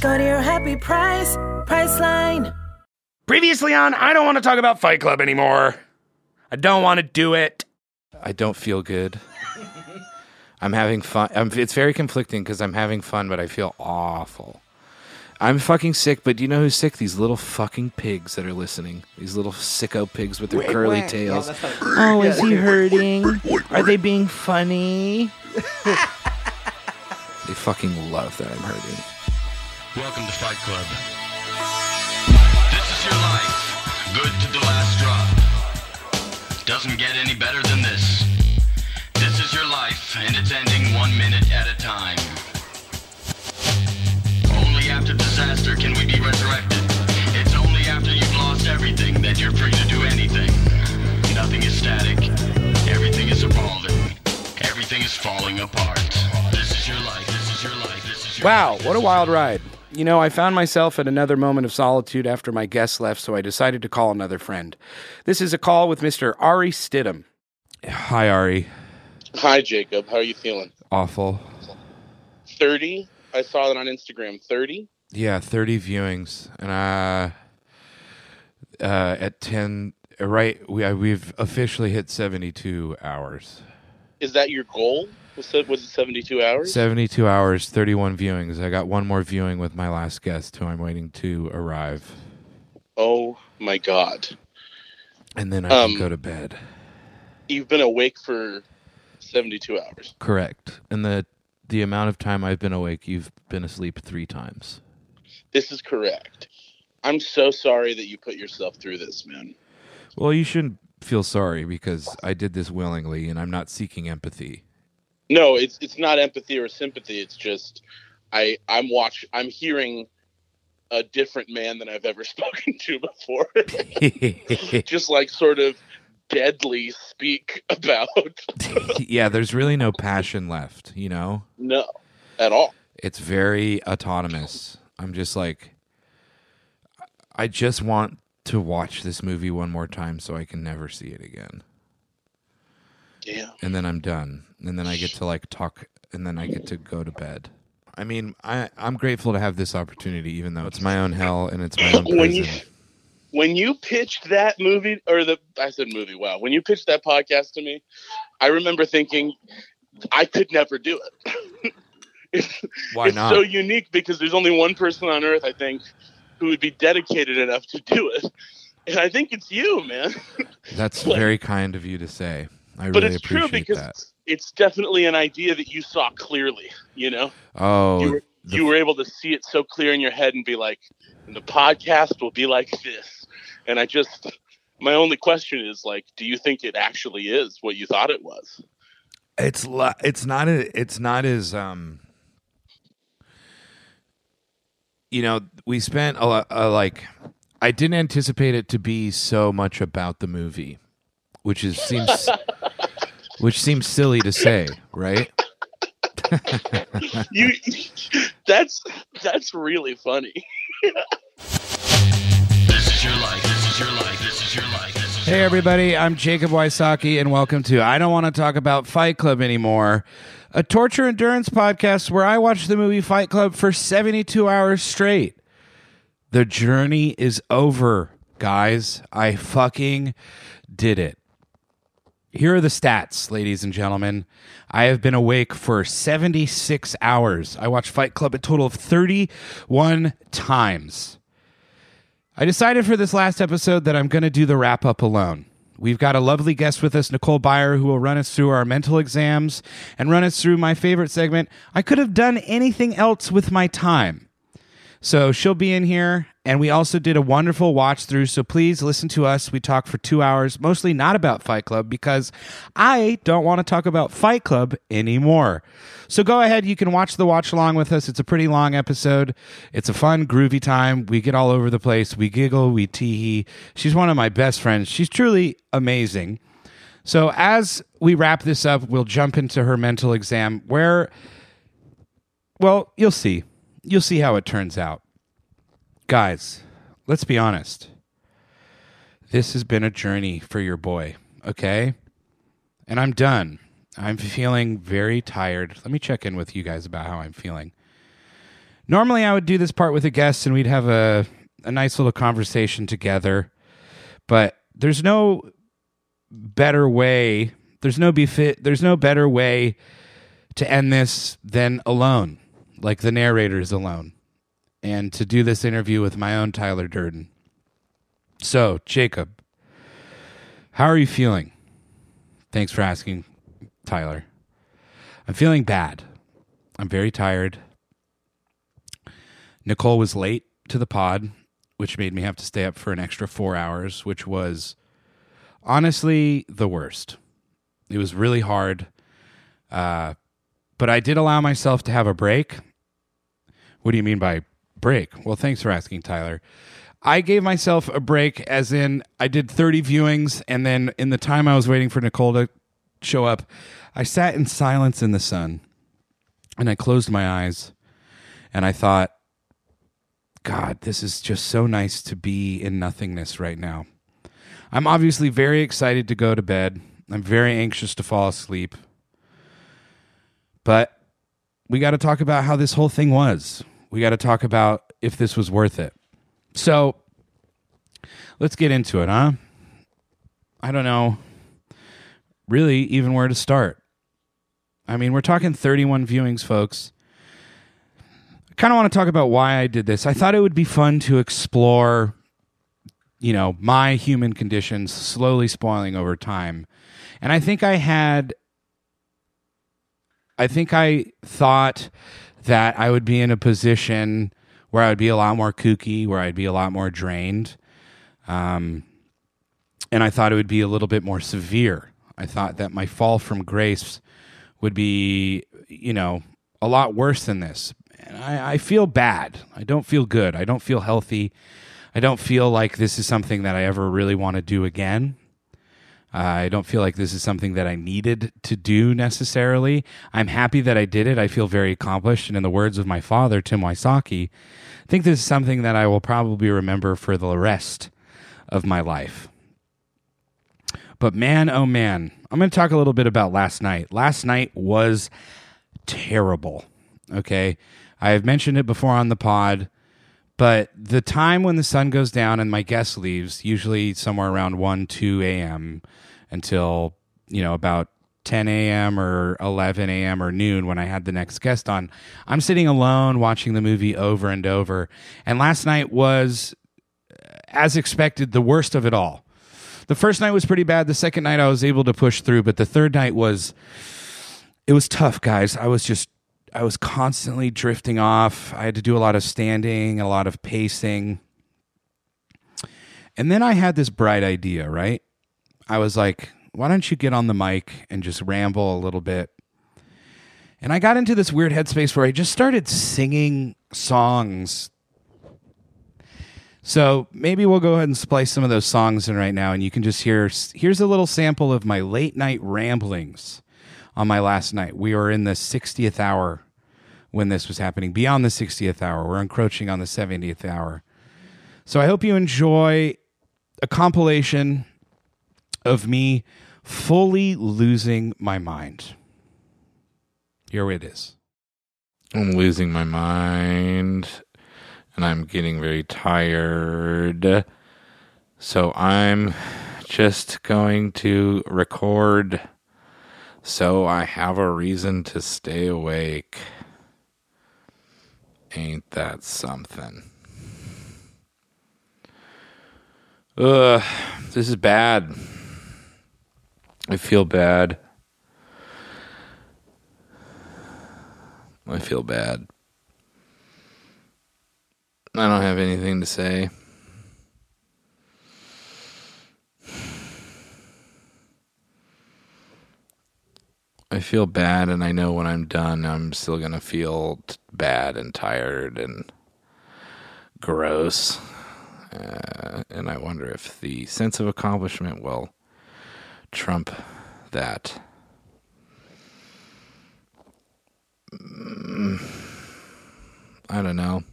Go to your happy price, Priceline. Previously on, I don't want to talk about Fight Club anymore. I don't want to do it. I don't feel good. I'm having fun. I'm, it's very conflicting because I'm having fun, but I feel awful. I'm fucking sick, but do you know who's sick? These little fucking pigs that are listening. These little sicko pigs with their curly tails. oh, is he hurting? Are they being funny? they fucking love that I'm hurting. Welcome to Fight Club. This is your life, good to the last drop. Doesn't get any better than this. This is your life, and it's ending one minute at a time. Only after disaster can we be resurrected. It's only after you've lost everything that you're free to do anything. Nothing is static. Everything is evolving. Everything is falling apart. This is your life. This is your life. This is your Wow, life, what a wild ride. You know, I found myself at another moment of solitude after my guest left, so I decided to call another friend. This is a call with Mr. Ari Stidham. Hi, Ari. Hi, Jacob. How are you feeling? Awful. 30? I saw it on Instagram. 30? Yeah, 30 viewings, and uh, uh, at 10, uh, right, we uh, we've officially hit 72 hours. Is that your goal? Was it, was it 72 hours? 72 hours, 31 viewings. I got one more viewing with my last guest, who I'm waiting to arrive, Oh my God. and then I Um, can go to bed. You've been awake for 72 hours. Correct. And the the amount of time I've been awake, you've been asleep three times. This is correct. I'm so sorry that you put yourself through this, man. Well, you shouldn't feel sorry because I did this willingly, and I'm not seeking empathy. No, it's it's not empathy or sympathy. It's just I I'm watch I'm hearing a different man than I've ever spoken to before. just like sort of deadly speak about yeah, there's really no passion left, you know? no at all. It's very autonomous. I'm just like I just want to watch this movie one more time so I can never see it again. Yeah. And then I'm done. And then I get to like talk and then I get to go to bed. I mean, I I'm grateful to have this opportunity even though it's my own hell and it's my own When you- when you pitched that movie or the I said movie, wow. When you pitched that podcast to me, I remember thinking I could never do it. it's, Why it's not? so unique because there's only one person on earth I think who would be dedicated enough to do it. And I think it's you, man. That's But- very kind of you to say. I But really it's true because that. it's definitely an idea that you saw clearly, you know? Oh, you were, the- you were able to see it so clear in your head and be like, the podcast will be like this. And I just, my only question is like, do you think it actually is what you thought it was? it's it's not a, it's not as um you know we spent a lot uh, like I didn't anticipate it to be so much about the movie, which is seems which seems silly to say, right? You, that's that's really funny. This is your life. This is your life. This is your life. Hey, everybody, I'm Jacob Wysocki, and welcome to I Don't Want to Talk About Fight Club Anymore, a torture endurance podcast where I watch the movie Fight Club for 72 hours straight. The journey is over, guys. I fucking did it. Here are the stats, ladies and gentlemen. I have been awake for 76 hours. I watched Fight Club a total of 31 times. I decided for this last episode that I'm going to do the wrap up alone. We've got a lovely guest with us, Nicole Byer, who will run us through our mental exams and run us through my favorite segment. I could have done anything else with my time. So she'll be in here. And we also did a wonderful watch through. So please listen to us. We talk for two hours, mostly not about Fight Club because I don't want to talk about Fight Club anymore. So go ahead. You can watch the watch along with us. It's a pretty long episode. It's a fun, groovy time. We get all over the place. We giggle. We tee hee. She's one of my best friends. She's truly amazing. So as we wrap this up, we'll jump into her mental exam where, well, you'll see. You'll see how it turns out. Guys, let's be honest. This has been a journey for your boy, okay? And I'm done. I'm feeling very tired. Let me check in with you guys about how I'm feeling. Normally, I would do this part with a guest and we'd have a, a nice little conversation together, but there's no better way. There's no befit. There's no better way to end this than alone, like the narrator is alone and to do this interview with my own Tyler Durden. So, Jacob, how are you feeling? Thanks for asking, Tyler. I'm feeling bad. I'm very tired. Nicole was late to the pod, which made me have to stay up for an extra four hours, which was honestly the worst. It was really hard. Uh, but I did allow myself to have a break. What do you mean by break? Well, thanks for asking, Tyler. I gave myself a break, as in I did 30 viewings, and then in the time I was waiting for Nicole to show up, I sat in silence in the sun and I closed my eyes and I thought, God, this is just so nice to be in nothingness right now. I'm obviously very excited to go to bed. I'm very anxious to fall asleep. But we got to talk about how this whole thing was we got to talk about if this was worth it. So let's get into it, huh? I don't know really even where to start. I mean, we're talking 31 viewings, folks. I kind of want to talk about why I did this. I thought it would be fun to explore, you know, my human conditions slowly spoiling over time. And I think I had, I think I thought that I would be in a position where I would be a lot more kooky, where I'd be a lot more drained. Um, and I thought it would be a little bit more severe. I thought that my fall from grace would be, you know, a lot worse than this. And I, I feel bad. I don't feel good. I don't feel healthy. I don't feel like this is something that I ever really want to do again. I don't feel like this is something that I needed to do necessarily. I'm happy that I did it. I feel very accomplished. And in the words of my father, Tim Wysocki, I think this is something that I will probably remember for the rest of my life. But man, oh man, I'm going to talk a little bit about last night. Last night was terrible. Okay. I have mentioned it before on the pod. But the time when the sun goes down and my guest leaves, usually somewhere around 1, 2 a.m. until, you know, about 10 a.m. or 11 a.m. or noon when I had the next guest on, I'm sitting alone watching the movie over and over. And last night was, uh, as expected, the worst of it all. The first night was pretty bad. The second night I was able to push through, but the third night was, it was tough, guys. I was just I was constantly drifting off. I had to do a lot of standing, a lot of pacing. And then I had this bright idea, right? I was like, why don't you get on the mic and just ramble a little bit? And I got into this weird headspace where I just started singing songs. So maybe we'll go ahead and splice some of those songs in right now, and you can just hear. Here's a little sample of my late night ramblings on my last night. We were in the 60th hour when this was happening, beyond the 60th hour. We're encroaching on the 70th hour. So I hope you enjoy a compilation of me fully losing my mind. Here it is. I'm losing my mind and I'm getting very tired. So I'm just going to record so I have a reason to stay awake. Ain't that something? Ugh, this is bad. I feel bad. I feel bad. I don't have anything to say. I feel bad, and I know when I'm done, I'm still to feel bad and tired and gross. Uh, and I wonder if the sense of accomplishment will trump that. Mm, I don't know.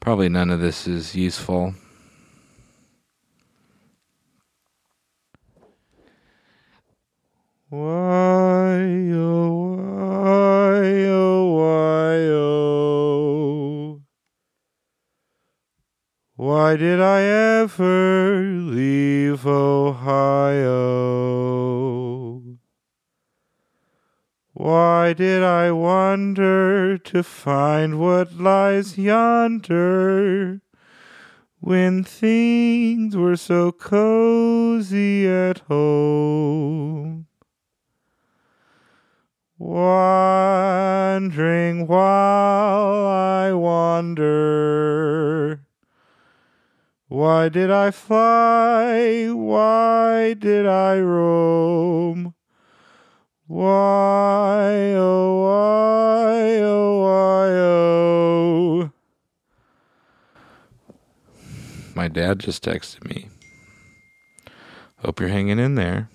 Probably none of this is useful. Why, oh, why, oh, why, oh. Why did I ever leave Ohio? Why did I wander to find what lies yonder? When things were so cozy at home. Wandering while I wander. Why did I fly? Why did I roam? Why, oh, why, oh, why, oh. My dad just texted me. Hope you're hanging in there.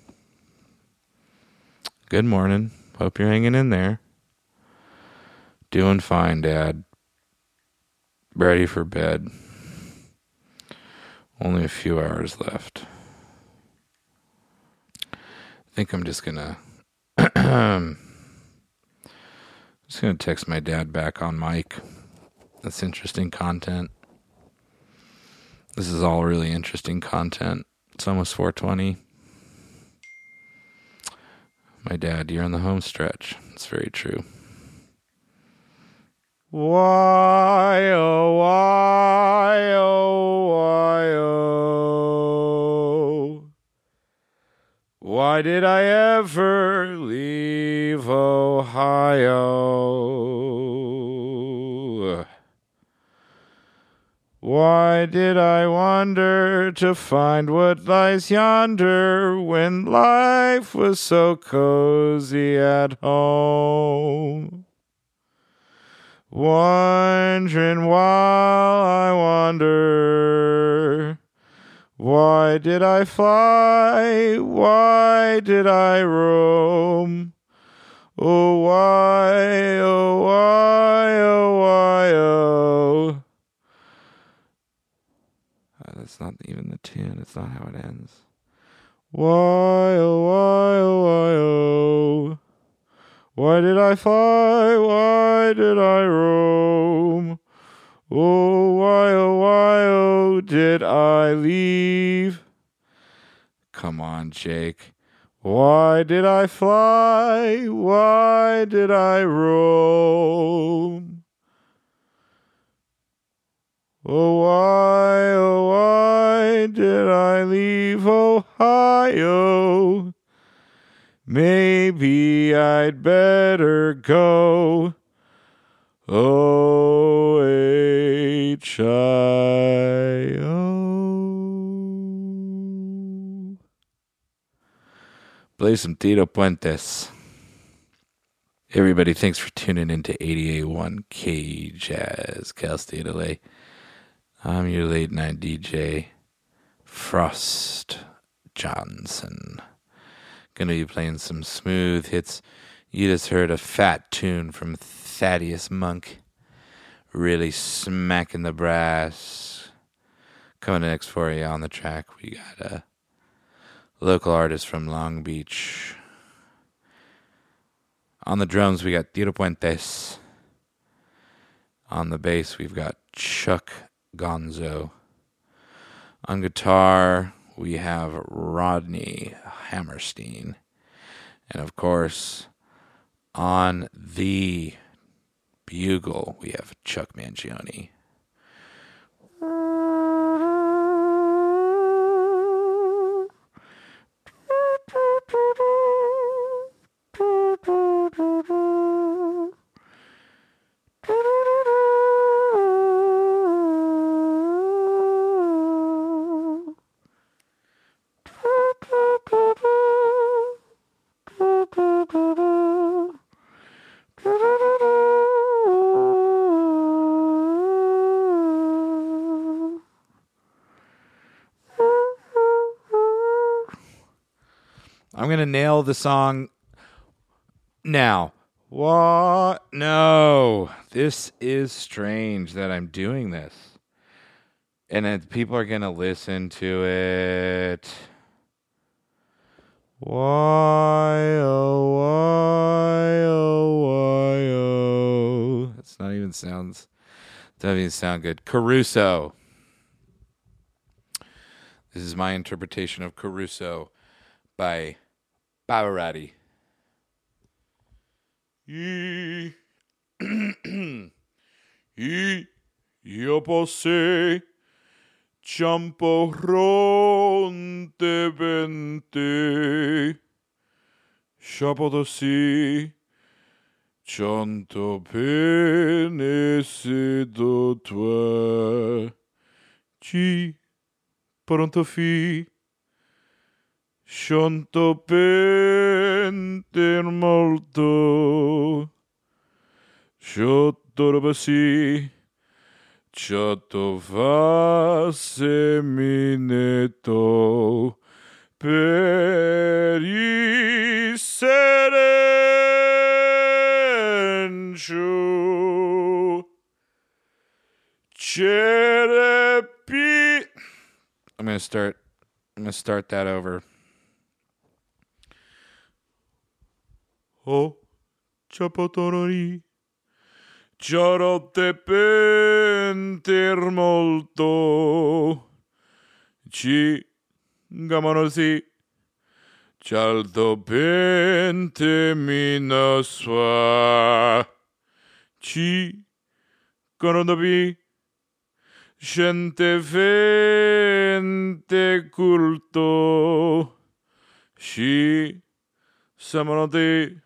Good morning. Hope you're hanging in there. Doing fine, Dad. Ready for bed. Only a few hours left. I think I'm just gonna just gonna text my dad back on mic. That's interesting content. This is all really interesting content. It's almost 420. My dad, you're on the home stretch. It's very true. Why, oh, why, oh, why, oh. Why did I ever leave Ohio? Why did I wander to find what lies yonder when life was so cozy at home? Wondering while I wander. Why did I fly? Why did I roam? Oh, why, oh, why, oh, why, oh. That's not even the tune. It's not how it ends. Why, oh, why, oh, why, oh. Why did I fly? Why did I roam? Oh, why, oh, why, oh, did I leave? Come on, Jake. Why did I fly? Why did I roam? Oh, why, oh, why did I leave Ohio? Maybe I'd better go. O H I O. Play some Tito Puentes. Everybody, thanks for tuning into 88.1 K Jazz, Cal State LA. I'm your late night DJ, Frost Johnson. Gonna be playing some smooth hits. You just heard a fat tune from Thaddeus Monk. Really smacking the brass. Coming next for you on the track, we got a local artist from Long Beach. On the drums, we got Tiro Puentes. On the bass, we've got Chuck Gonzo. On guitar, we have Rodney Hammerstein. And of course, on the bugle, we have Chuck Mangione. I'm gonna nail the song now. What? No, this is strange that I'm doing this, and people are gonna listen to it. Why oh why oh why oh? That's not even sounds. Doesn't even sound good. Caruso. This is my interpretation of Caruso by Pavarotti. Y, y io posse ciamporronte vente. Shapodosi Chanto pene sedo tua Ci pronto fi Shanto penter molto Shotorobasi Chato va semineto per i serencio cerepi I'm going to start I'm going to start that over. Oh, chapotorori. Ciarotte penter molto. Ci gamonosi. Cialdo pente mina sua. Ci conodobi. Gente vente culto. Ci samonoti. Ciatto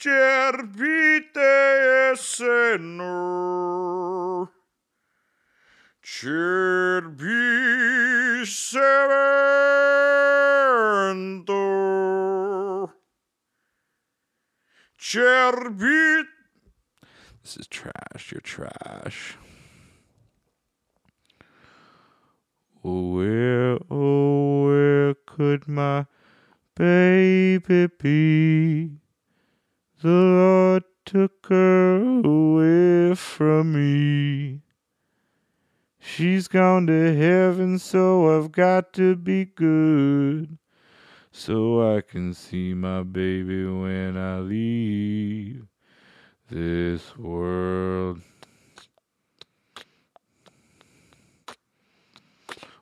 Cerbite senor Cerbi serento Cerbit This is trash, you're trash. Where, oh, where could my baby be? The Lord took her away from me. She's gone to heaven, so I've got to be good. So I can see my baby when I leave this world.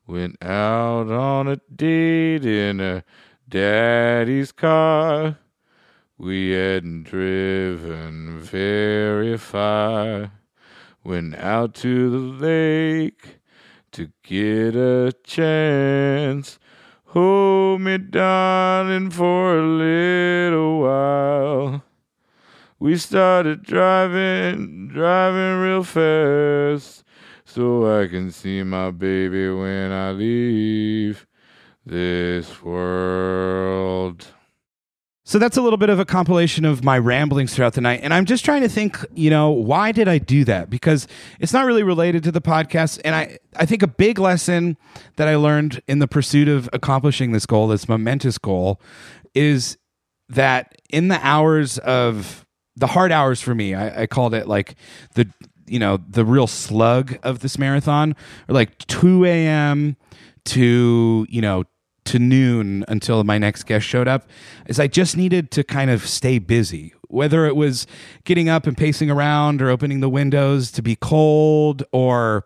Went out on a date in a daddy's car. We hadn't driven very far. Went out to the lake to get a chance. Hold me, darling, for a little while. We started driving, driving real fast, so I can see my baby when I leave this world. So that's a little bit of a compilation of my ramblings throughout the night. And I'm just trying to think, you know, why did I do that? Because it's not really related to the podcast. And I, I think a big lesson that I learned in the pursuit of accomplishing this goal, this momentous goal, is that in the hours of the hard hours for me, I, I called it like the, you know, the real slug of this marathon, or like 2 a.m. to, you know, to noon until my next guest showed up is I just needed to kind of stay busy. Whether it was getting up and pacing around or opening the windows to be cold or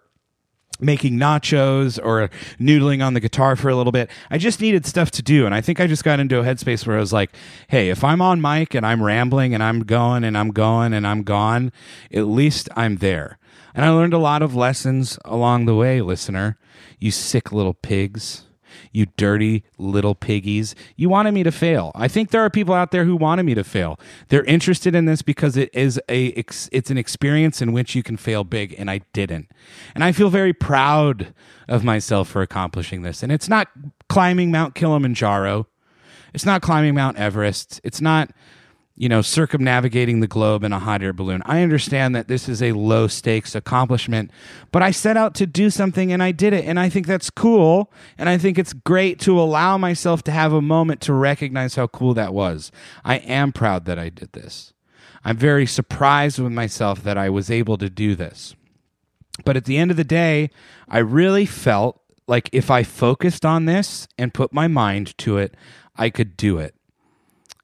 making nachos or noodling on the guitar for a little bit. I just needed stuff to do. And I think I just got into a headspace where I was like, hey, if I'm on mic and I'm rambling and I'm going and I'm going and I'm gone, at least I'm there. And I learned a lot of lessons along the way, listener. You sick little pigs. You dirty little piggies. You wanted me to fail. I think there are people out there who wanted me to fail. They're interested in this because it is a it's an experience in which you can fail big and I didn't. And I feel very proud of myself for accomplishing this. And it's not climbing Mount Kilimanjaro. It's not climbing Mount Everest. It's not you know, circumnavigating the globe in a hot air balloon. I understand that this is a low stakes accomplishment, but I set out to do something and I did it. And I think that's cool. And I think it's great to allow myself to have a moment to recognize how cool that was. I am proud that I did this. I'm very surprised with myself that I was able to do this. But at the end of the day, I really felt like if I focused on this and put my mind to it, I could do it.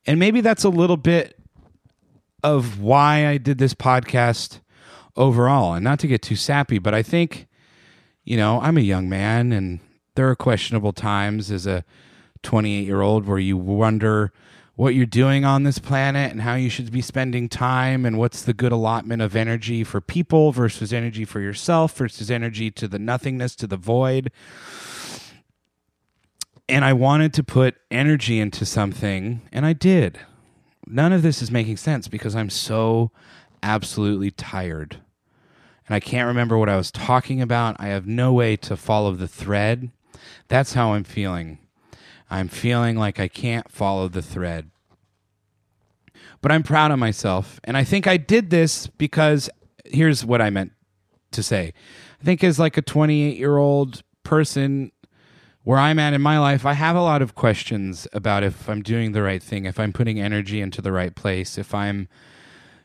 And maybe that's a little bit of why I did this podcast overall. And not to get too sappy, but I think, you know, I'm a young man and there are questionable times as a 28 year old where you wonder what you're doing on this planet and how you should be spending time and what's the good allotment of energy for people versus energy for yourself versus energy to the nothingness, to the void and I wanted to put energy into something, and I did. None of this is making sense because I'm so absolutely tired. And I can't remember what I was talking about. I have no way to follow the thread. That's how I'm feeling. I'm feeling like I can't follow the thread. But I'm proud of myself. And I think I did this because here's what I meant to say. I think as like a 28 year old person where I'm at in my life, I have a lot of questions about if I'm doing the right thing, if I'm putting energy into the right place, if I'm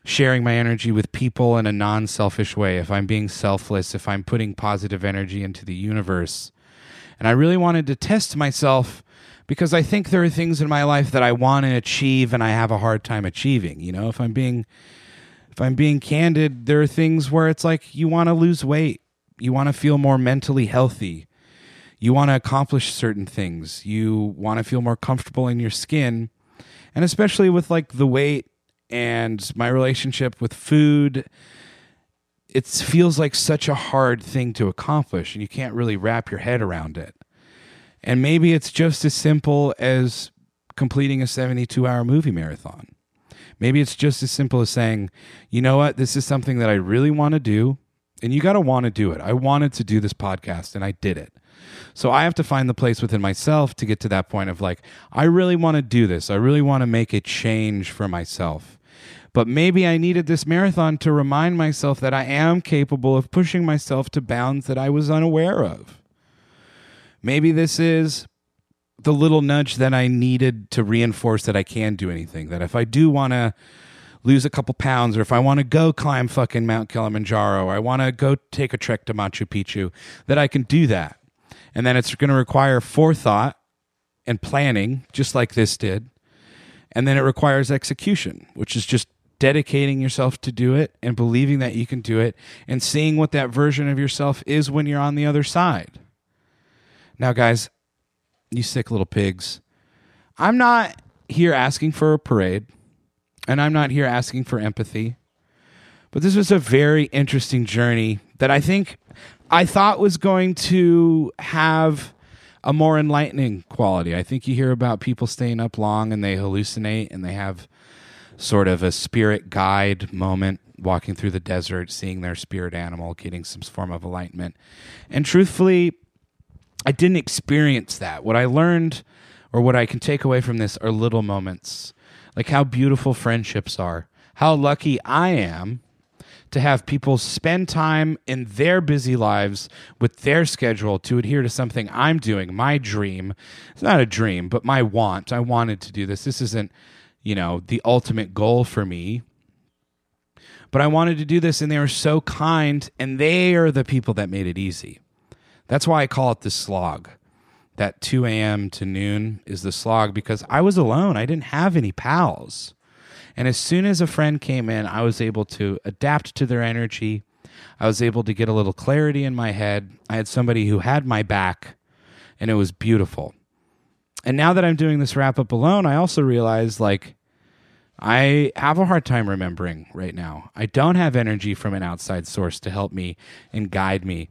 sharing my energy with people in a non selfish way, if I'm being selfless, if I'm putting positive energy into the universe. And I really wanted to test myself because I think there are things in my life that I want to achieve and I have a hard time achieving. You know, if I'm being if I'm being candid, there are things where it's like you want to lose weight, you want to feel more mentally healthy, you want to accomplish certain things. You want to feel more comfortable in your skin. And especially with like the weight and my relationship with food, it feels like such a hard thing to accomplish and you can't really wrap your head around it. And maybe it's just as simple as completing a 72 hour movie marathon. Maybe it's just as simple as saying, you know what, this is something that I really want to do. And you got to want to do it. I wanted to do this podcast and I did it. So I have to find the place within myself to get to that point of like, I really want to do this. I really want to make a change for myself. But maybe I needed this marathon to remind myself that I am capable of pushing myself to bounds that I was unaware of. Maybe this is the little nudge that I needed to reinforce that I can do anything. That if I do want to lose a couple pounds, or if I want to go climb fucking Mount Kilimanjaro, I want to go take a trek to Machu Picchu, that I can do that. And then it's going to require forethought and planning, just like this did. And then it requires execution, which is just dedicating yourself to do it and believing that you can do it and seeing what that version of yourself is when you're on the other side. Now, guys, you sick little pigs, I'm not here asking for a parade and I'm not here asking for empathy. But this was a very interesting journey that I think I thought was going to have a more enlightening quality. I think you hear about people staying up long and they hallucinate and they have sort of a spirit guide moment walking through the desert, seeing their spirit animal, getting some form of enlightenment. And truthfully, I didn't experience that. What I learned or what I can take away from this are little moments, like how beautiful friendships are, how lucky I am to have people spend time in their busy lives with their schedule to adhere to something I'm doing, my dream. It's not a dream, but my want. I wanted to do this. This isn't, you know, the ultimate goal for me. But I wanted to do this, and they were so kind, and they are the people that made it easy. That's why I call it the slog. That 2 a.m. to noon is the slog because I was alone. I didn't have any pals. And as soon as a friend came in, I was able to adapt to their energy. I was able to get a little clarity in my head. I had somebody who had my back, and it was beautiful. And now that I'm doing this wrap up alone, I also realize like I have a hard time remembering right now. I don't have energy from an outside source to help me and guide me.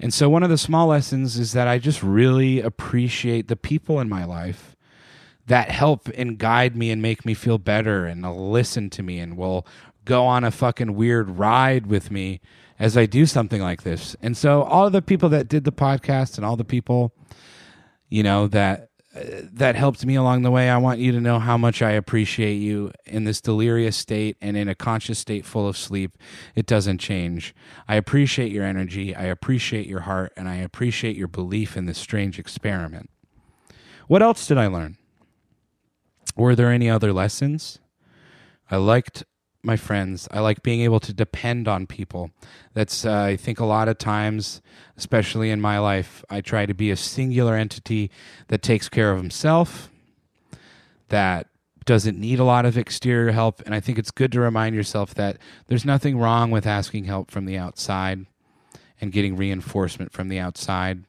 And so, one of the small lessons is that I just really appreciate the people in my life that help and guide me and make me feel better and listen to me and will go on a fucking weird ride with me as I do something like this. And so, all the people that did the podcast and all the people, you know, that uh, that helped me along the way. I want you to know how much I appreciate you in this delirious state and in a conscious state full of sleep. It doesn't change. I appreciate your energy. I appreciate your heart and I appreciate your belief in this strange experiment. What else did I learn? Were there any other lessons? I liked my friends. I like being able to depend on people. That's, uh, I think, a lot of times, especially in my life, I try to be a singular entity that takes care of himself, that doesn't need a lot of exterior help. And I think it's good to remind yourself that there's nothing wrong with asking help from the outside and getting reinforcement from the outside.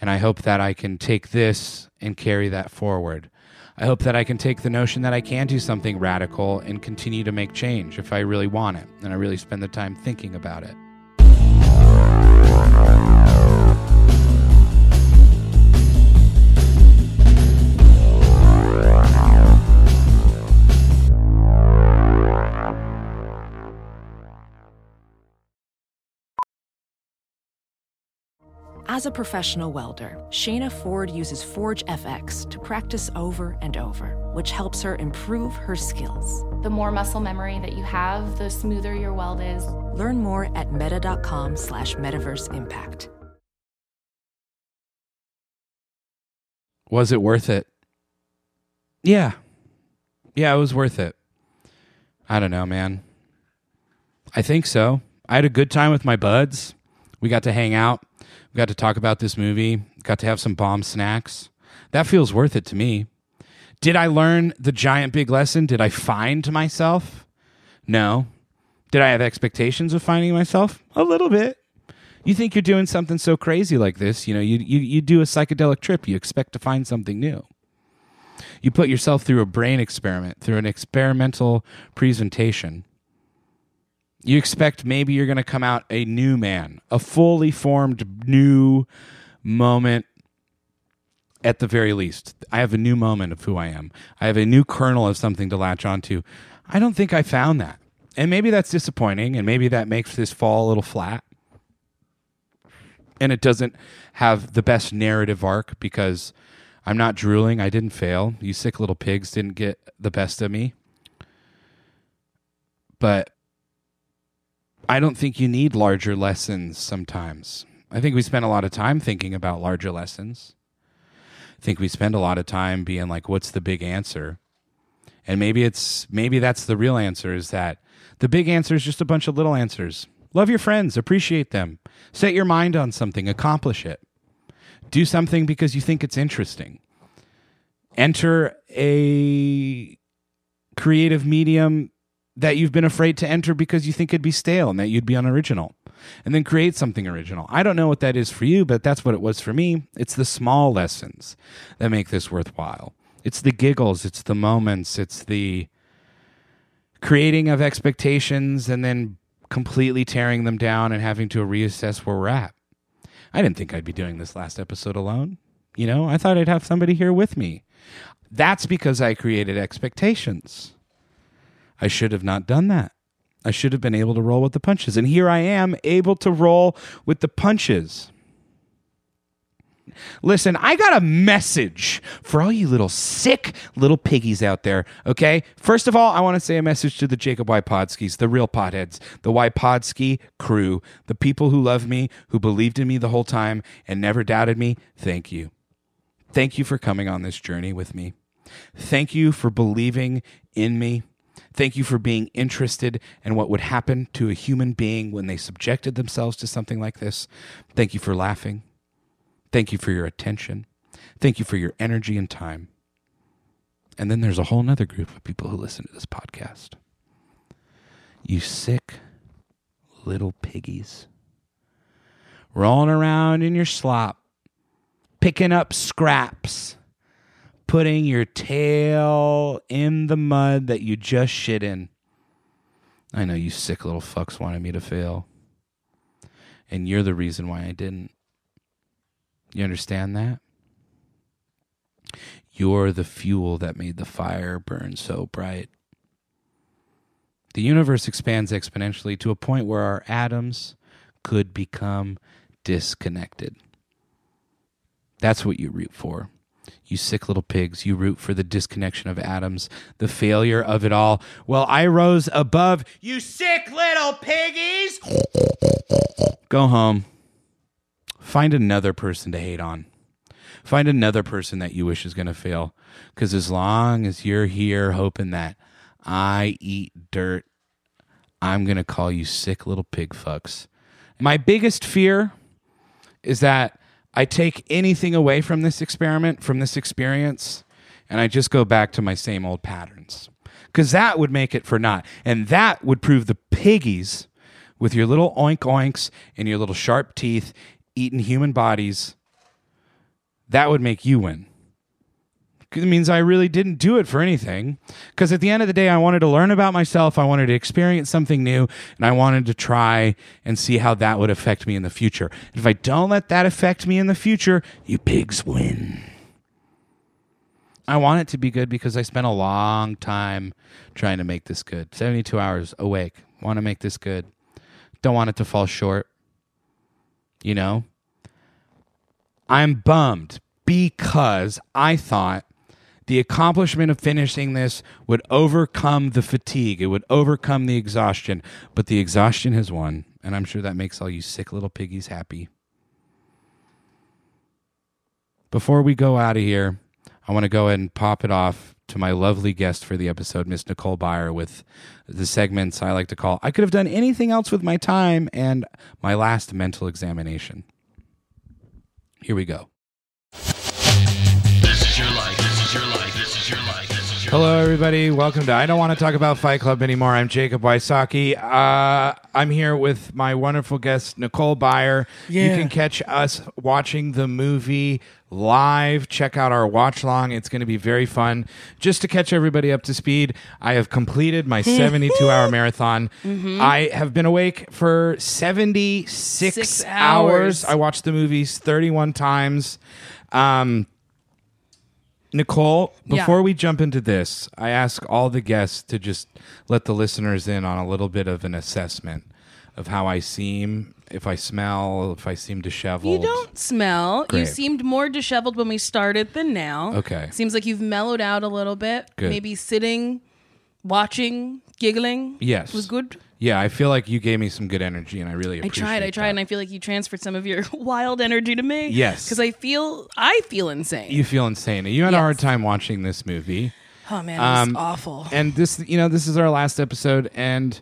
And I hope that I can take this and carry that forward. I hope that I can take the notion that I can do something radical and continue to make change if I really want it and I really spend the time thinking about it. As a professional welder, Shayna Ford uses Forge FX to practice over and over, which helps her improve her skills. The more muscle memory that you have, the smoother your weld is. Learn more at meta.com slash metaverse impact. Was it worth it? Yeah. Yeah, it was worth it. I don't know, man. I think so. I had a good time with my buds. We got to hang out. We got to talk about this movie. Got to have some bomb snacks. That feels worth it to me. Did I learn the giant big lesson? Did I find myself? No. Did I have expectations of finding myself? A little bit. You think you're doing something so crazy like this, you know, you, you, you do a psychedelic trip, you expect to find something new. You put yourself through a brain experiment, through an experimental presentation. You expect maybe you're going to come out a new man, a fully formed new moment at the very least. I have a new moment of who I am. I have a new kernel of something to latch onto. I don't think I found that. And maybe that's disappointing, and maybe that makes this fall a little flat. And it doesn't have the best narrative arc because I'm not drooling. I didn't fail. You sick little pigs didn't get the best of me. But I don't think you need larger lessons sometimes. I think we spend a lot of time thinking about larger lessons. I think we spend a lot of time being like, what's the big answer? And maybe it's maybe that's the real answer is that the big answer is just a bunch of little answers. Love your friends, appreciate them. Set your mind on something, accomplish it. Do something because you think it's interesting. Enter a creative medium that you've been afraid to enter because you think it'd be stale and that you'd be unoriginal. And then create something original. I don't know what that is for you, but that's what it was for me. It's the small lessons that make this worthwhile. It's the giggles, it's the moments, it's the creating of expectations and then completely tearing them down and having to reassess where we're at. I didn't think I'd be doing this last episode alone. You know, I thought I'd have somebody here with me. That's because I created expectations. I should have not done that. I should have been able to roll with the punches. And here I am, able to roll with the punches. Listen, I got a message for all you little sick little piggies out there, okay? First of all, I want to say a message to the Jacob Wypodskis, the real potheads, the Wypodsky crew, the people who love me, who believed in me the whole time and never doubted me. Thank you. Thank you for coming on this journey with me. Thank you for believing in me. Thank you for being interested in what would happen to a human being when they subjected themselves to something like this. Thank you for laughing. Thank you for your attention. Thank you for your energy and time. And then there's a whole other group of people who listen to this podcast. You sick little piggies. Rolling around in your slop, picking up scraps putting your tail in the mud that you just shit in. I know you sick little fucks wanted me to fail. and you're the reason why I didn't. You understand that? You're the fuel that made the fire burn so bright. The universe expands exponentially to a point where our atoms could become disconnected. That's what you root for. You sick little pigs, you root for the disconnection of atoms, the failure of it all. Well, I rose above. You sick little piggies! Go home. Find another person to hate on. Find another person that you wish is going to fail. Because as long as you're here hoping that I eat dirt, I'm going to call you sick little pig fucks. My biggest fear is that I take anything away from this experiment, from this experience, and I just go back to my same old patterns. Because that would make it for naught. And that would prove the piggies with your little oink oinks and your little sharp teeth eating human bodies, that would make you win. It means I really didn't do it for anything. Because at the end of the day, I wanted to learn about myself. I wanted to experience something new. And I wanted to try and see how that would affect me in the future. If I don't let that affect me in the future, you pigs win. I want it to be good because I spent a long time trying to make this good. 72 hours awake. Want to make this good. Don't want it to fall short. You know? I'm bummed because I thought the accomplishment of finishing this would overcome the fatigue, it would overcome the exhaustion, but the exhaustion has won, and I'm sure that makes all you sick little piggies happy. Before we go out of here, I want to go ahead and pop it off to my lovely guest for the episode, Miss Nicole Byer, with the segments I like to call I Could Have Done Anything Else with My Time and My Last Mental Examination. Here we go. Hello, everybody. Welcome to I Don't Want to Talk About Fight Club anymore. I'm Jacob Wysocki. Uh, I'm here with my wonderful guest, Nicole Byer. You can catch us watching the movie live. Check out our watch long. It's going to be very fun. Just to catch everybody up to speed, I have completed my 72 hour marathon. I have been awake for 76 Six hours. hours. I watched the movies 31 times. Um, Nicole, Yeah. before we jump into this, I ask all the guests to just let the listeners in on a little bit of an assessment of how I seem, if I smell, if I seem disheveled. You don't smell. You seemed more disheveled when we started than now. Okay. Seems like you've mellowed out a little bit. Good. Maybe sitting, watching, giggling. Yes. Was good. Yeah, I feel like you gave me some good energy, and I really I appreciate tried, I tried, that. and I feel like you transferred some of your wild energy to me. Yes. Because I feel I feel insane. You feel insane. You had a hard time watching this movie. oh man, it was Um, awful. And this, you know, this is our last episode, and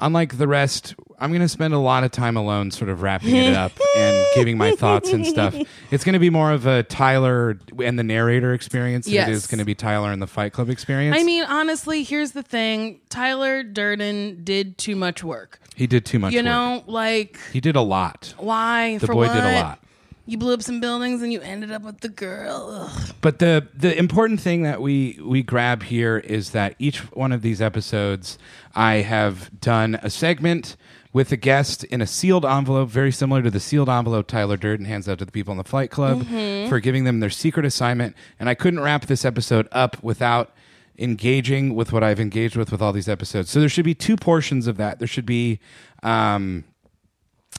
unlike the rest, I'm going to spend a lot of time alone, sort of wrapping it up and giving my thoughts and stuff. It's going to be more of a Tyler and the narrator experience than it Yes. is going to be Tyler and the Fight Club experience. I mean, honestly, here's the thing: Tyler Durden did too much work. he did too much. you work. know, like he did a lot. why? The For boy what? did a lot. You blew up some buildings and you ended up with the girl. Ugh. But the the important thing that we we grab here is that each one of these episodes, I have done a segment with a guest in a sealed envelope, very similar to the sealed envelope Tyler Durden hands out to the people in the Fight Club Mm-hmm. for giving them their secret assignment. And I couldn't wrap this episode up without engaging with what I've engaged with with all these episodes. So there should be two portions of that. There should be. Um,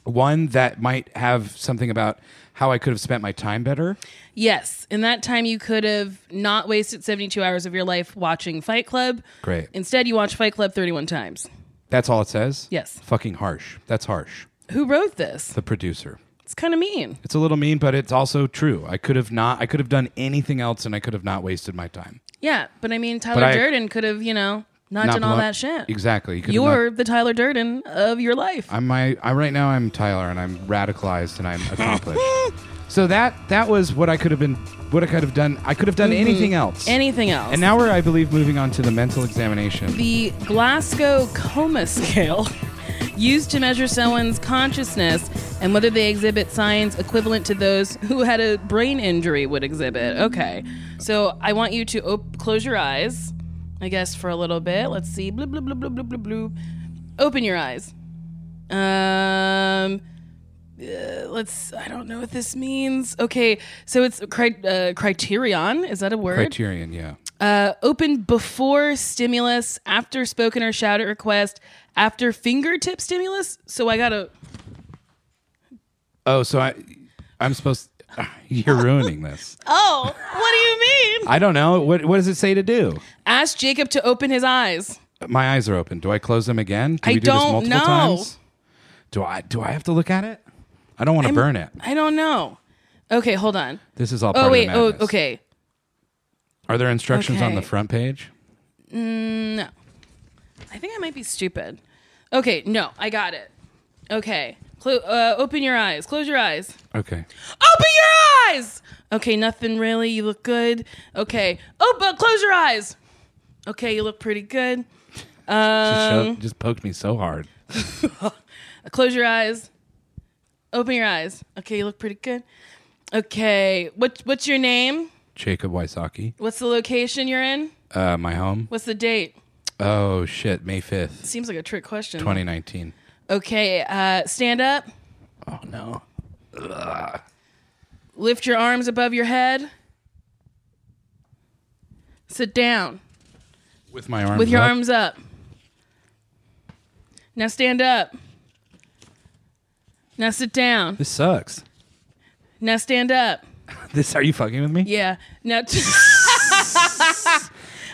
one that might have something about how I could have spent my time better. Yes, in that time you could have not wasted 72 hours of your life watching Fight Club. Great. Instead, you watch Fight Club 31 times. That's all it says? Yes. Fucking harsh. That's harsh. Who wrote this? The producer. It's kind of mean. It's a little mean, but it's also true. I could have not I could have done anything else and I could have not wasted my time. Yeah, but I mean, Tyler I- Durden could have, you know, not, Not done all that shit. Exactly. You You're the Tyler Durden of your life. I'm my I right now I'm Tyler and I'm radicalized and I'm accomplished. so that that was what I could have been what I could have done. I could have done anything else. Mm-hmm. Anything else? and now we're I believe moving on to the mental examination. the Glasgow Coma Scale, used to measure someone's consciousness and whether they exhibit signs equivalent to those who had a brain injury would exhibit. Okay, so I want you to op- close your eyes, I guess, for a little bit. Let's see. Bloop, bloop, bloop, bloop, bloop, bloop, bloop. Open your eyes. Um, let's. I don't know what this means. Okay, so it's cri- uh, criterion. Is that a word? Criterion, yeah. Uh, open before stimulus, after spoken or shouted request, after fingertip stimulus. So I gotta. Oh, so I, I'm supposed. You're ruining this. Oh, what do you mean? I don't know. What What does it say to do? Ask Jacob to open his eyes. My eyes are open. Do I close them again? Can I we do don't multiple know. times? Do I Do I have to look at it? I don't want to I'm- burn it. I don't know. Okay, hold on. This is all oh, part Oh wait. of the Oh, madness. okay. Are there instructions on Okay. the front page? Mm, no. I think I might be stupid. Okay, no, I got it. Okay. Clo- uh, open your eyes. Close your eyes. Okay. Open your eyes. Okay, nothing really. You look good. Okay. Open. But close your eyes. Okay, you look pretty good. just, Um, shoved- just poked me so hard. Close your eyes. Open your eyes. Okay, you look pretty good. Okay. What What's your name? Jacob Wysocki. What's the location you're in? Uh, my home. What's the date? Oh shit! May fifth, Seems like a trick question. 2019. Okay. Uh, stand up. Oh no. Lift your arms above your head. Sit down With my arms. with your up. arms up. Now stand up. Now sit down. This sucks. Now stand up. This are you fucking with me? Yeah. Now. T- God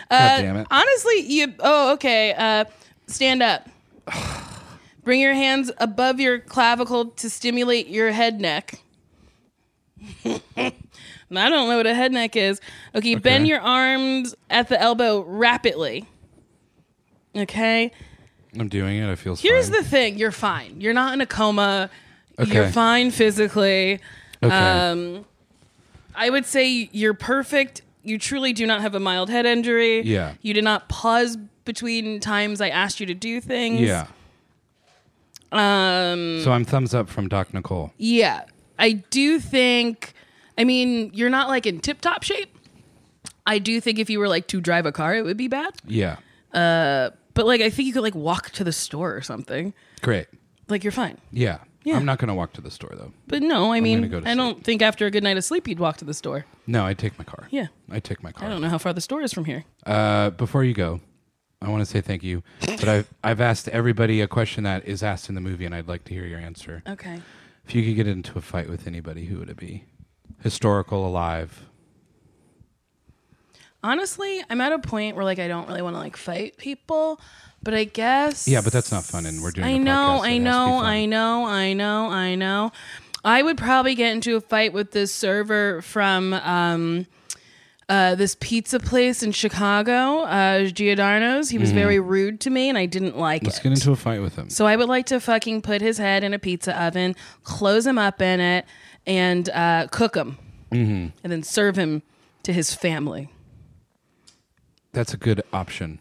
damn it. Honestly, you. Oh, okay. Uh, stand up. Bring your hands above your clavicle to stimulate your head neck. I don't know what a head neck is. Okay, bend your arms at the elbow rapidly. Okay. I'm doing it. I feel. Here's fine. the thing: you're fine. You're not in a coma. Okay. You're fine physically. Okay. Um, I would say you're perfect. You truly do not have a mild head injury. Yeah. You did not pause between times I asked you to do things. yeah. Um. So I'm thumbs up from Doc Nicole. Yeah. I do think. I mean, you're not like in tip top shape. I do think if you were like to drive a car, it would be bad. Yeah. Uh, But like, I think you could like walk to the store or something. Great. Like, you're fine. Yeah. Yeah. I'm not gonna walk to the store though. But no, I mean, go to I don't think after a good night of sleep you'd walk to the store. No, I take my car. Yeah. I take my car. I don't know how far the store is from here. Uh, before you go, I want to say thank you. But I've I've asked everybody a question that is asked in the movie, and I'd like to hear your answer. Okay. If you could get into a fight with anybody, who would it be? Historical, alive. Honestly, I'm at a point where like I don't really want to like fight people, but I guess Yeah, but that's not fun, and we're doing. I a know, podcast, so I it has to be know, fun. I know, I know, I know. I would probably get into a fight with this server from um, uh, this pizza place in Chicago, uh, Giordano's. He was very rude to me, and I didn't like Mm-hmm. Let's it. get into a fight with him. So I would like to fucking put his head in a pizza oven, close him up in it, and uh, cook him, Mm-hmm. and then serve him to his family. That's a good option.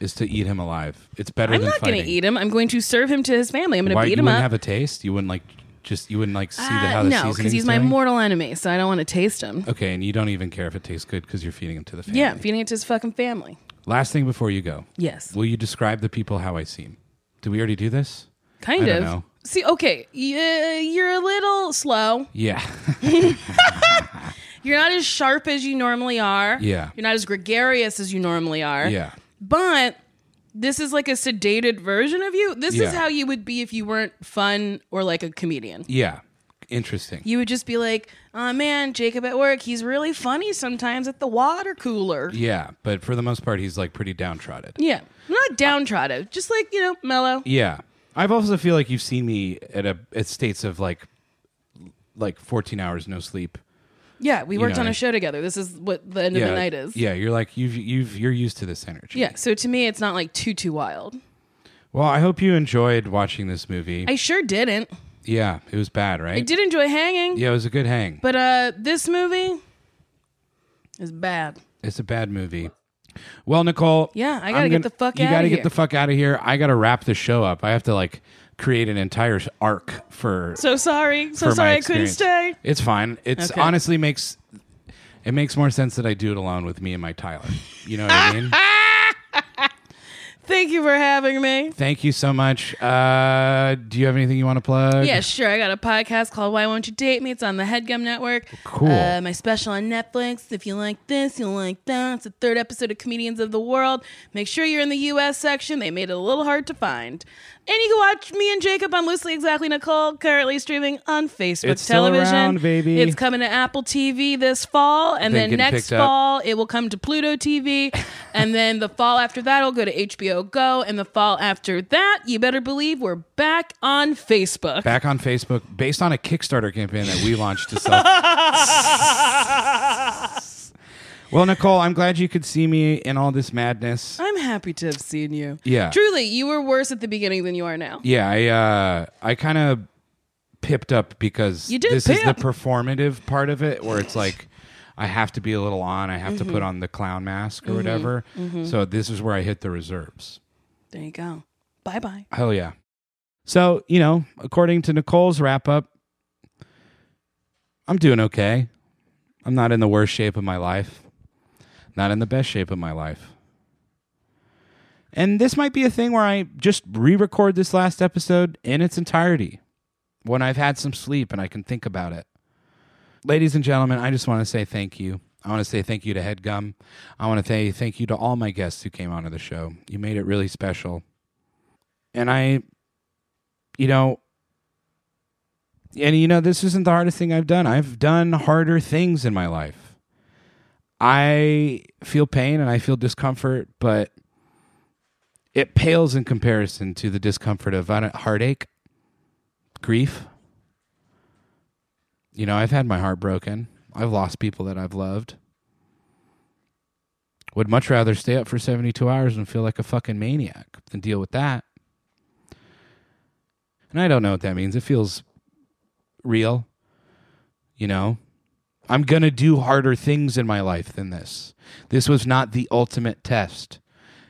is to eat him alive. It's better I'm than not going fighting. to eat him. I'm going to serve him to his family. I'm going to beat you him wouldn't up. have a taste? You wouldn't like just you wouldn't like see the, Uh, how the no, because he's my doing? mortal enemy, so I don't want to taste him. Okay, and you don't even care if it tastes good because you're feeding him to the family. Yeah, feeding it to his fucking family. Last thing before you go, Yes, will you describe the people how I seem? Do we already do this? kind I of. know. See, okay, you're a little slow. Yeah. You're not as sharp as you normally are. Yeah. You're not as gregarious as you normally are. yeah. But this is like a sedated version of you. This Yeah. is how you would be if you weren't fun or like a comedian. Yeah. Interesting. You would just be like, oh man, Jacob at work, he's really funny sometimes at the water cooler. Yeah, but for the most part, he's like pretty downtrodden. Yeah. Not downtrodden, just like, you know, mellow. Yeah. I've also feel like you've seen me at a at states of like like 14 hours no sleep. Yeah, we worked know, on a show together. This is what the end yeah. of the night is. Yeah, you're like you've you've you're used to this energy. Yeah. So to me, it's not like too, too wild. Well, I hope you enjoyed watching this movie. I sure didn't. yeah, it was bad, right? I did enjoy hanging, Yeah, it was a good hang. but uh, this movie is bad. It's a bad movie. Well, Nicole. Yeah, I gotta I'm get the fuck You gotta here. get the fuck out of here. I gotta wrap the show up. I have to like create an entire arc for So sorry. So for sorry I couldn't experience. stay. It's fine. It's Okay. honestly makes it makes more sense that I do it alone with me and my Tyler. You know what I mean? Thank you for having me. Thank you so much. Uh, do you have anything you want to plug? Yeah, sure. I got a podcast called Why Won't You Date Me? It's on the Headgum Network. Cool. Uh, my special on Netflix. If you like this, you'll like that. It's the third episode of Comedians of the World. Make sure you're in the U.S. section. They made it a little hard to find. And you can watch me and Jacob on Loosely Exactly Nicole, currently streaming on Facebook It's still television. around, baby. It's coming to Apple TV this fall, and They're then getting next picked up. fall it will come to Pluto TV, and then the fall after that it'll go to HBO Go, and the fall after that, you better believe we're back on Facebook. Back on Facebook, based on a Kickstarter campaign that we launched to sell. well, Nicole, I'm glad you could see me in all this madness. I'm happy to have seen you. Yeah. Truly, you were worse at the beginning than you are now. Yeah, I uh, I kind of pipped up because You did this is the pip. performative part of it, where it's like I have to be a little on. I have to Mm-hmm. put on the clown mask or whatever. So this is where I hit the reserves. There you go. Bye bye. Hell yeah. So, you know, according to Nicole's wrap up, I'm doing okay. I'm not in the worst shape of my life, not in the best shape of my life. And this might be a thing where I just re record this last episode in its entirety when I've had some sleep and I can think about it. Ladies and gentlemen, I just want to say thank you. I want to say thank you to Headgum. I want to say thank you to all my guests who came onto the show. You made it really special. And I, you know, and you know, this isn't the hardest thing I've done. I've done harder things in my life. I feel pain and I feel discomfort, but it pales in comparison to the discomfort of heartache, grief. You know, I've had my heart broken. I've lost people that I've loved. Would much rather stay up for 72 hours and feel like a fucking maniac than deal with that. And I don't know what that means. It feels real. You know, I'm going to do harder things in my life than this. This was not the ultimate test.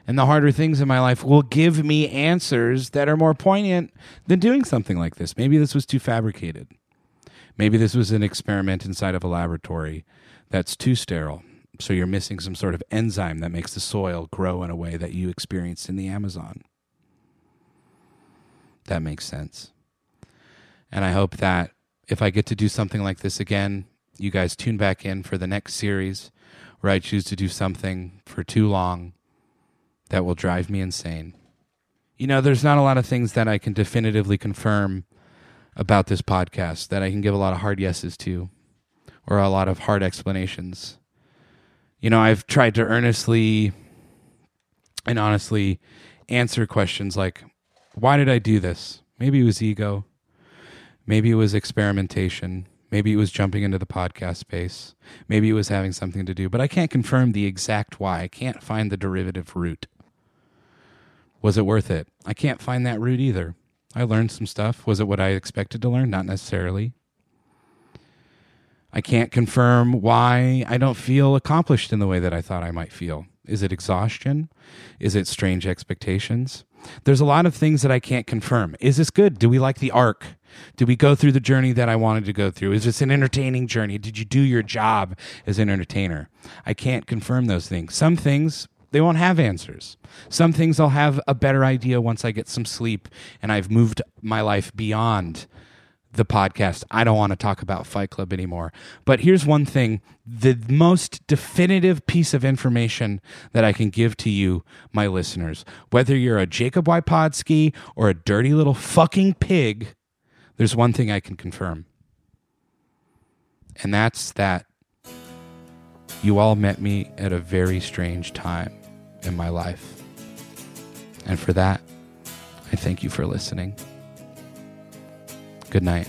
And the harder things in my life will give me answers that are more poignant than doing something like this. Maybe this was too fabricated. Maybe this was an experiment inside of a laboratory that's too sterile. So you're missing some sort of enzyme that makes the soil grow in a way that you experienced in the Amazon. That makes sense. And I hope that if I get to do something like this again, you guys tune back in for the next series where I choose to do something for too long that will drive me insane. You know, there's not a lot of things that I can definitively confirm about this podcast that I can give a lot of hard yeses to or a lot of hard explanations. You know, I've tried to earnestly and honestly answer questions like why did I do this? Maybe it was ego. Maybe it was experimentation. Maybe it was jumping into the podcast space. Maybe it was having something to do, but I can't confirm the exact why. I can't find the derivative root. Was it worth it? I can't find that root either. I learned some stuff. Was it what I expected to learn? Not necessarily. I can't confirm why I don't feel accomplished in the way that I thought I might feel. Is it exhaustion? Is it strange expectations? There's a lot of things that I can't confirm. Is this good? Do we like the arc? Did we go through the journey that I wanted to go through? Is this an entertaining journey? Did you do your job as an entertainer? I can't confirm those things. Some things, they won't have answers. Some things I'll have a better idea once I get some sleep and I've moved my life beyond the podcast. I don't want to talk about Fight Club anymore. But here's one thing the most definitive piece of information that I can give to you, my listeners, whether you're a Jacob Wypodsky or a dirty little fucking pig, there's one thing I can confirm. And that's that you all met me at a very strange time in my life. And for that, I thank you for listening. Good night.